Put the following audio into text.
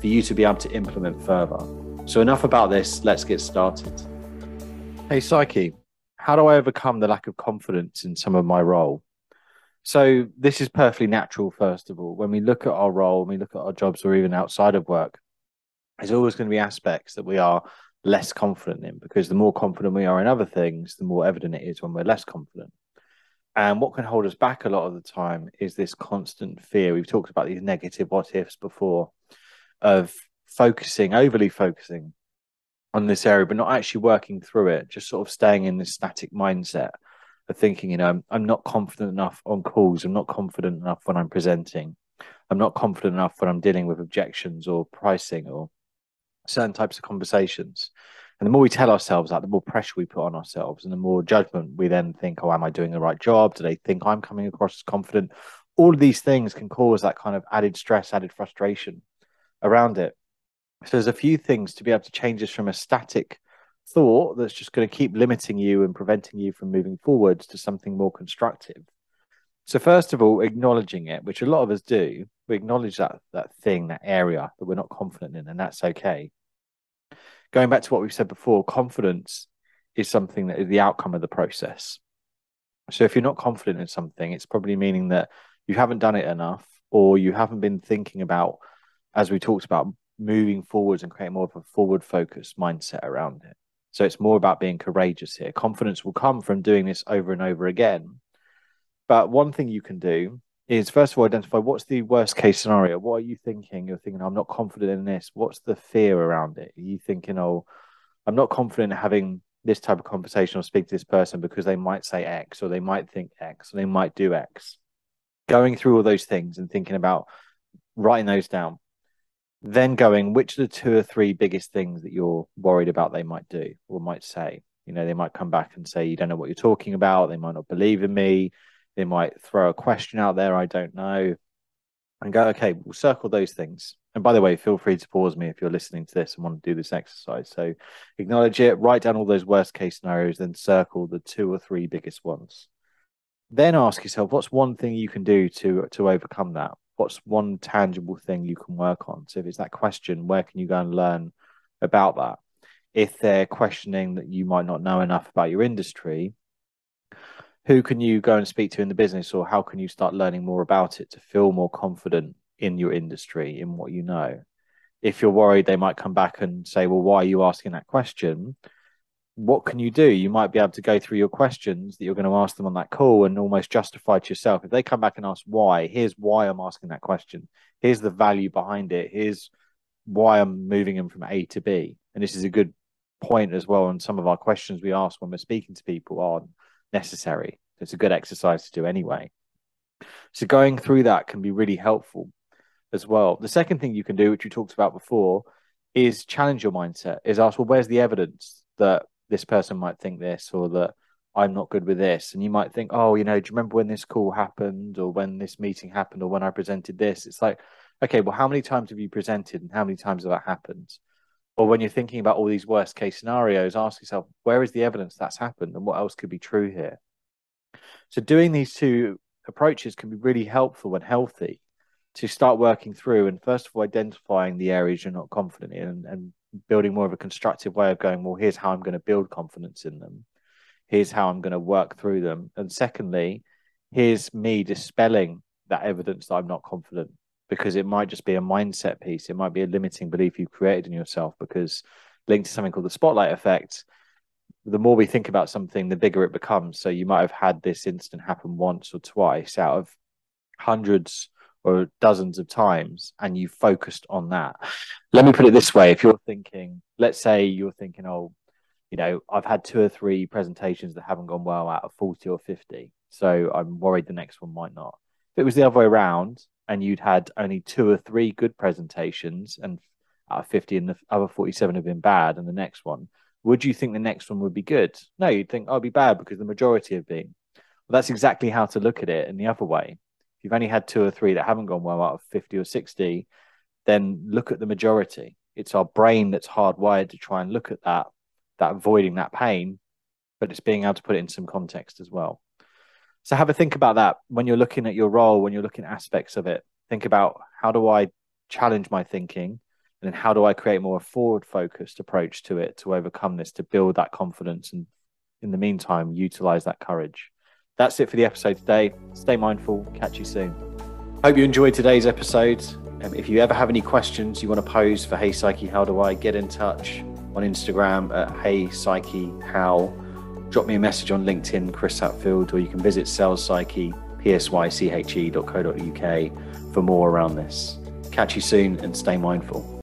for you to be able to implement further. So, enough about this, let's get started. Hey, Psyche, how do I overcome the lack of confidence in some of my role? So, this is perfectly natural, first of all. When we look at our role, when we look at our jobs, or even outside of work, there's always going to be aspects that we are less confident in because the more confident we are in other things, the more evident it is when we're less confident. And what can hold us back a lot of the time is this constant fear. We've talked about these negative what ifs before of focusing, overly focusing on this area, but not actually working through it, just sort of staying in this static mindset of thinking, you know, I'm, I'm not confident enough on calls, I'm not confident enough when I'm presenting, I'm not confident enough when I'm dealing with objections or pricing or certain types of conversations. And the more we tell ourselves that, the more pressure we put on ourselves, and the more judgment we then think, oh, am I doing the right job? Do they think I'm coming across as confident? All of these things can cause that kind of added stress, added frustration around it. So there's a few things to be able to change this from a static thought that's just going to keep limiting you and preventing you from moving forwards to something more constructive. So first of all, acknowledging it, which a lot of us do, we acknowledge that that thing, that area that we're not confident in, and that's okay. Going back to what we've said before, confidence is something that is the outcome of the process. So if you're not confident in something, it's probably meaning that you haven't done it enough, or you haven't been thinking about as we talked about, moving forwards and creating more of a forward focused mindset around it. So it's more about being courageous here. Confidence will come from doing this over and over again. But one thing you can do is first of all identify what's the worst case scenario. What are you thinking? You're thinking, I'm not confident in this. What's the fear around it? Are you thinking, oh, I'm not confident in having this type of conversation or speak to this person because they might say X or they might think X or they might do X. Going through all those things and thinking about writing those down then going which are the two or three biggest things that you're worried about they might do or might say? You know they might come back and say you don't know what you're talking about. They might not believe in me. They might throw a question out there i don't know and go okay we'll circle those things. And by the way feel free to pause me if you're listening to this and want to do this exercise. So acknowledge it write down all those worst case scenarios then circle the two or three biggest ones. Then ask yourself what's one thing you can do to to overcome that what's one tangible thing you can work on? So if it's that question, where can you go and learn about that? If they're questioning that you might not know enough about your industry, who can you go and speak to in the business or how can you start learning more about it to feel more confident in your industry, in what you know? If you're worried they might come back and say, well, why are you asking that question? What can you do? You might be able to go through your questions that you're going to ask them on that call and almost justify to yourself. If they come back and ask why, here's why I'm asking that question. Here's the value behind it. Here's why I'm moving them from A to B. And this is a good point as well. And some of our questions we ask when we're speaking to people are necessary. It's a good exercise to do anyway. So going through that can be really helpful as well. The second thing you can do, which we talked about before, is challenge your mindset. Is ask, well, where's the evidence that this person might think this or that I'm not good with this. And you might think, oh, you know, do you remember when this call happened or when this meeting happened or when I presented this? It's like, okay, well, how many times have you presented and how many times have that happened? Or when you're thinking about all these worst case scenarios, ask yourself, where is the evidence that's happened and what else could be true here? So doing these two approaches can be really helpful and healthy to start working through and first of all identifying the areas you're not confident in and, and building more of a constructive way of going, well, here's how I'm going to build confidence in them. Here's how I'm going to work through them. And secondly, here's me dispelling that evidence that I'm not confident because it might just be a mindset piece. It might be a limiting belief you've created in yourself because linked to something called the spotlight effect. The more we think about something, the bigger it becomes. So you might have had this incident happen once or twice out of hundreds or dozens of times and you focused on that. Let me put it this way if you're thinking, let's say you're thinking, oh, you know, I've had two or three presentations that haven't gone well out of 40 or 50. So I'm worried the next one might not. If it was the other way around and you'd had only two or three good presentations and out of 50 and the other 47 have been bad and the next one, would you think the next one would be good? No, you'd think, oh, it'd be bad because the majority have been. Well, that's exactly how to look at it in the other way. You've only had two or three that haven't gone well out of 50 or 60, then look at the majority. It's our brain that's hardwired to try and look at that, that avoiding that pain, but it's being able to put it in some context as well. So have a think about that when you're looking at your role, when you're looking at aspects of it. Think about how do I challenge my thinking? And then how do I create more forward focused approach to it to overcome this, to build that confidence and in the meantime, utilize that courage. That's it for the episode today. Stay mindful. Catch you soon. Hope you enjoyed today's episode. Um, if you ever have any questions you want to pose for Hey Psyche, how do I get in touch on Instagram at Hey Psyche How? Drop me a message on LinkedIn, Chris Hatfield, or you can visit Sales Psyche, psyche.co.uk for more around this. Catch you soon and stay mindful.